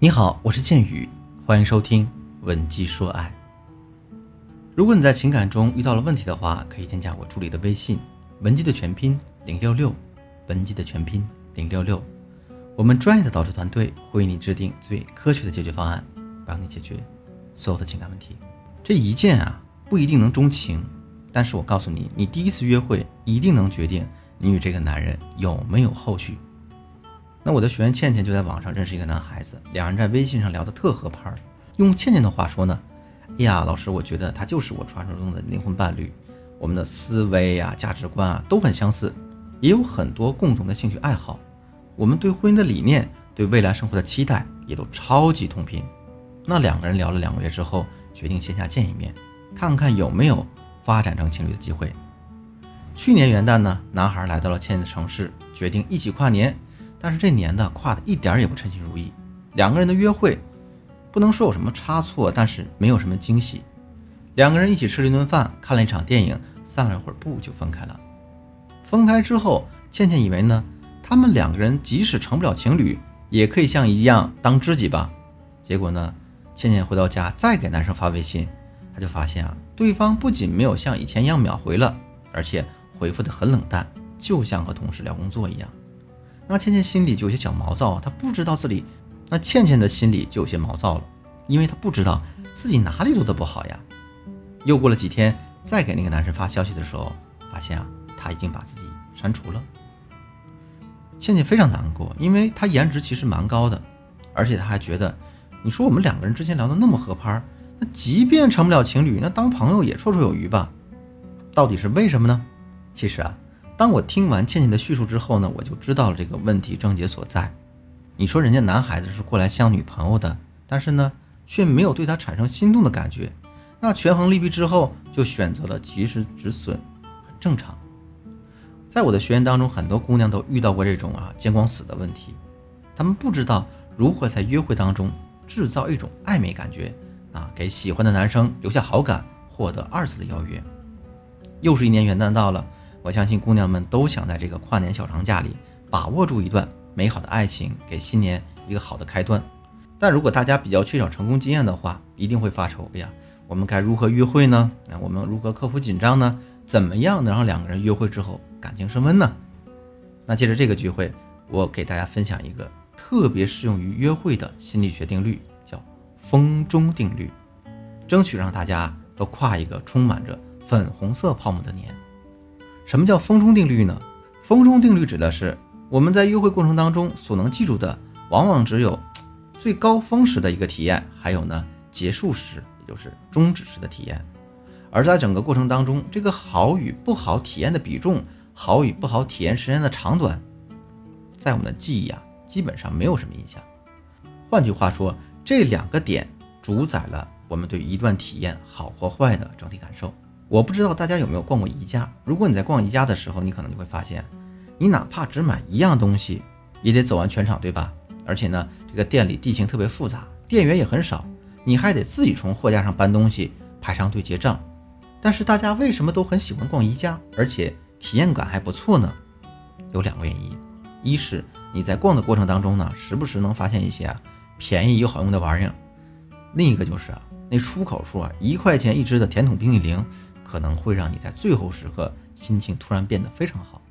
你好，我是剑宇，欢迎收听《文姬说爱》。如果你在情感中遇到了问题的话，可以添加我助理的微信“文姬”的全拼零六六，文姬的全拼零六六。我们专业的导师团队会为你制定最科学的解决方案，帮你解决所有的情感问题。这一见啊，不一定能钟情，但是我告诉你，你第一次约会一定能决定你与这个男人有没有后续。那我的学员倩倩就在网上认识一个男孩子，两人在微信上聊得特合拍儿。用倩倩的话说呢，哎呀，老师，我觉得他就是我传说中的灵魂伴侣，我们的思维呀、价值观啊都很相似，也有很多共同的兴趣爱好。我们对婚姻的理念、对未来生活的期待也都超级同频。那两个人聊了两个月之后，决定线下见一面，看看有没有发展成情侣的机会。去年元旦呢，男孩来到了倩倩的城市，决定一起跨年。但是这年呢，跨的一点也不称心如意。两个人的约会，不能说有什么差错，但是没有什么惊喜。两个人一起吃了一顿饭，看了一场电影，散了一会儿步就分开了。分开之后，倩倩以为呢，他们两个人即使成不了情侣，也可以像一样当知己吧。结果呢，倩倩回到家再给男生发微信，她就发现啊，对方不仅没有像以前一样秒回了，而且回复的很冷淡，就像和同事聊工作一样。那倩倩心里就有些小毛躁啊，她不知道自己，那倩倩的心里就有些毛躁了，因为她不知道自己哪里做的不好呀。又过了几天，再给那个男生发消息的时候，发现啊，他已经把自己删除了。倩倩非常难过，因为她颜值其实蛮高的，而且她还觉得，你说我们两个人之前聊的那么合拍，那即便成不了情侣，那当朋友也绰绰有余吧？到底是为什么呢？其实啊。当我听完倩倩的叙述之后呢，我就知道了这个问题症结所在。你说人家男孩子是过来相女朋友的，但是呢，却没有对她产生心动的感觉，那权衡利弊之后，就选择了及时止损，很正常。在我的学员当中，很多姑娘都遇到过这种啊见光死的问题，她们不知道如何在约会当中制造一种暧昧感觉啊，给喜欢的男生留下好感，获得二次的邀约。又是一年元旦到了。我相信姑娘们都想在这个跨年小长假里把握住一段美好的爱情，给新年一个好的开端。但如果大家比较缺少成功经验的话，一定会发愁：哎呀，我们该如何约会呢？那我们如何克服紧张呢？怎么样能让两个人约会之后感情升温呢？那借着这个聚会，我给大家分享一个特别适用于约会的心理学定律，叫风中定律，争取让大家都跨一个充满着粉红色泡沫的年。什么叫风中定律呢？风中定律指的是我们在约会过程当中所能记住的，往往只有 最高峰时的一个体验，还有呢结束时，也就是终止时的体验。而在整个过程当中，这个好与不好体验的比重，好与不好体验时间的长短，在我们的记忆啊，基本上没有什么印象。换句话说，这两个点主宰了我们对一段体验好或坏的整体感受。我不知道大家有没有逛过宜家。如果你在逛宜家的时候，你可能就会发现，你哪怕只买一样东西，也得走完全场，对吧？而且呢，这个店里地形特别复杂，店员也很少，你还得自己从货架上搬东西，排上队结账。但是大家为什么都很喜欢逛宜家，而且体验感还不错呢？有两个原因：一是你在逛的过程当中呢，时不时能发现一些啊便宜又好用的玩意儿；另一个就是啊，那出口处啊一块钱一支的甜筒冰淇淋。可能会让你在最后时刻心情突然变得非常好，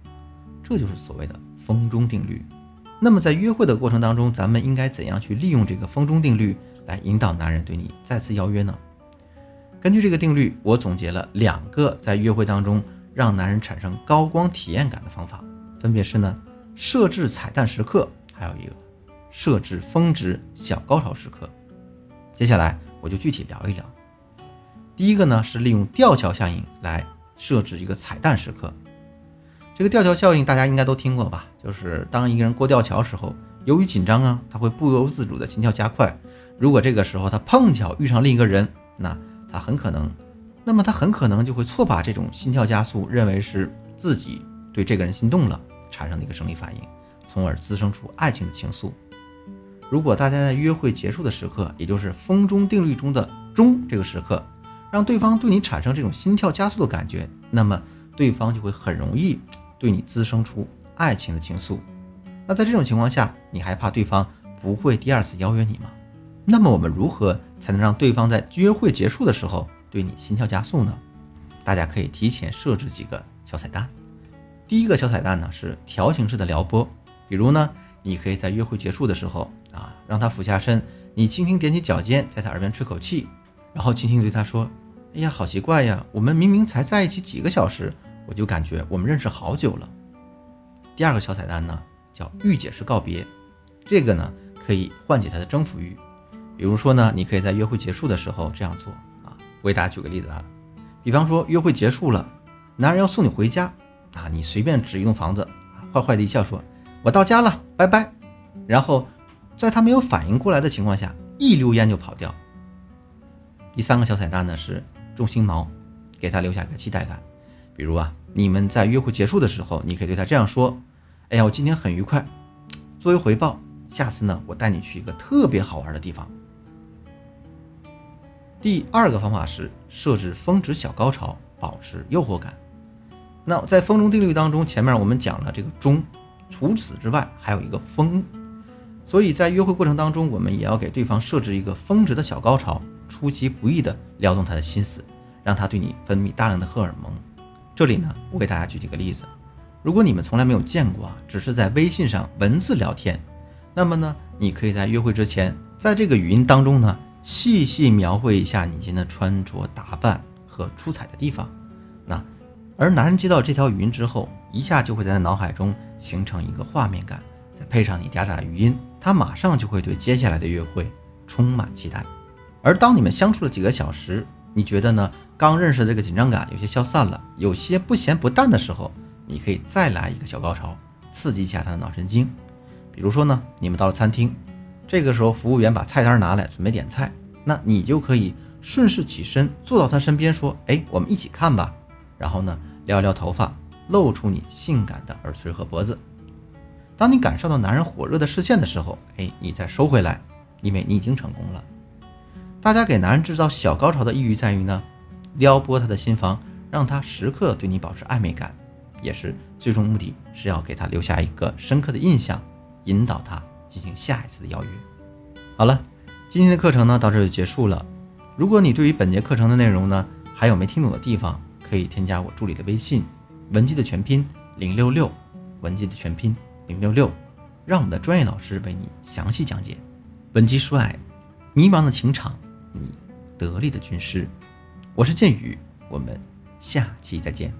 这就是所谓的风中定律。那么在约会的过程当中，咱们应该怎样去利用这个风中定律来引导男人对你再次邀约呢？根据这个定律，我总结了两个在约会当中让男人产生高光体验感的方法，分别是呢设置彩蛋时刻，还有一个设置峰值小高潮时刻。接下来我就具体聊一聊。第一个呢是利用吊桥效应来设置一个彩蛋时刻。这个吊桥效应大家应该都听过吧？就是当一个人过吊桥时候，由于紧张啊，他会不由自主的心跳加快。如果这个时候他碰巧遇上另一个人，那他很可能，那么他很可能就会错把这种心跳加速认为是自己对这个人心动了产生的一个生理反应，从而滋生出爱情的情愫。如果大家在约会结束的时刻，也就是风中定律中的钟这个时刻。让对方对你产生这种心跳加速的感觉，那么对方就会很容易对你滋生出爱情的情愫。那在这种情况下，你还怕对方不会第二次邀约你吗？那么我们如何才能让对方在约会结束的时候对你心跳加速呢？大家可以提前设置几个小彩蛋。第一个小彩蛋呢是调情式的撩拨，比如呢，你可以在约会结束的时候啊，让他俯下身，你轻轻踮起脚尖，在他耳边吹口气，然后轻轻对他说：“哎呀，好奇怪呀，我们明明才在一起几个小时，我就感觉我们认识好久了。”第二个小彩蛋呢叫御姐式告别，这个呢可以唤起他的征服欲。比如说呢，你可以在约会结束的时候这样做啊。我给大家举个例子啊，比方说约会结束了，男人要送你回家啊，你随便指一栋房子，坏坏的一笑说：“我到家了，拜拜。”然后在他没有反应过来的情况下，一溜烟就跑掉。第三个小彩蛋呢是种心锚，给他留下一个期待感。比如啊，你们在约会结束的时候，你可以对他这样说：“哎呀，我今天很愉快，作为回报，下次呢，我带你去一个特别好玩的地方。”第二个方法是设置峰值小高潮，保持诱惑感。那在风中定律当中，前面我们讲了这个中，除此之外还有一个风，所以在约会过程当中，我们也要给对方设置一个峰值的小高潮，出其不意的撩动他的心思，让他对你分泌大量的荷尔蒙。这里呢，我给大家举几个例子。如果你们从来没有见过啊，只是在微信上文字聊天，那么呢，你可以在约会之前，在这个语音当中呢。细细描绘一下你今天的穿着打扮和出彩的地方，那而男人接到这条语音之后，一下就会在脑海中形成一个画面感，再配上你嗲嗲的语音，他马上就会对接下来的约会充满期待。而当你们相处了几个小时，你觉得呢？刚认识的这个紧张感有些消散了，有些不咸不淡的时候，你可以再来一个小高潮，刺激一下他的脑神经。比如说呢，你们到了餐厅。这个时候，服务员把菜单拿来，准备点菜，那你就可以顺势起身，坐到他身边，说：“哎，我们一起看吧。”然后呢，撩撩头发，露出你性感的耳垂和脖子。当你感受到男人火热的视线的时候，哎，你再收回来，因为你已经成功了。大家给男人制造小高潮的意义在于呢，撩拨他的心房，让他时刻对你保持暧昧感，也是最终目的是要给他留下一个深刻的印象，引导他。进行下一次的邀约。好了，今天的课程呢到这就结束了。如果你对于本节课程的内容呢还有没听懂的地方，可以添加我助理的微信文姬的全拼零六六，文姬的全拼零六六，让我们的专业老师为你详细讲解。本期说爱，迷茫的情场，你得力的军师。我是剑宇，我们下期再见。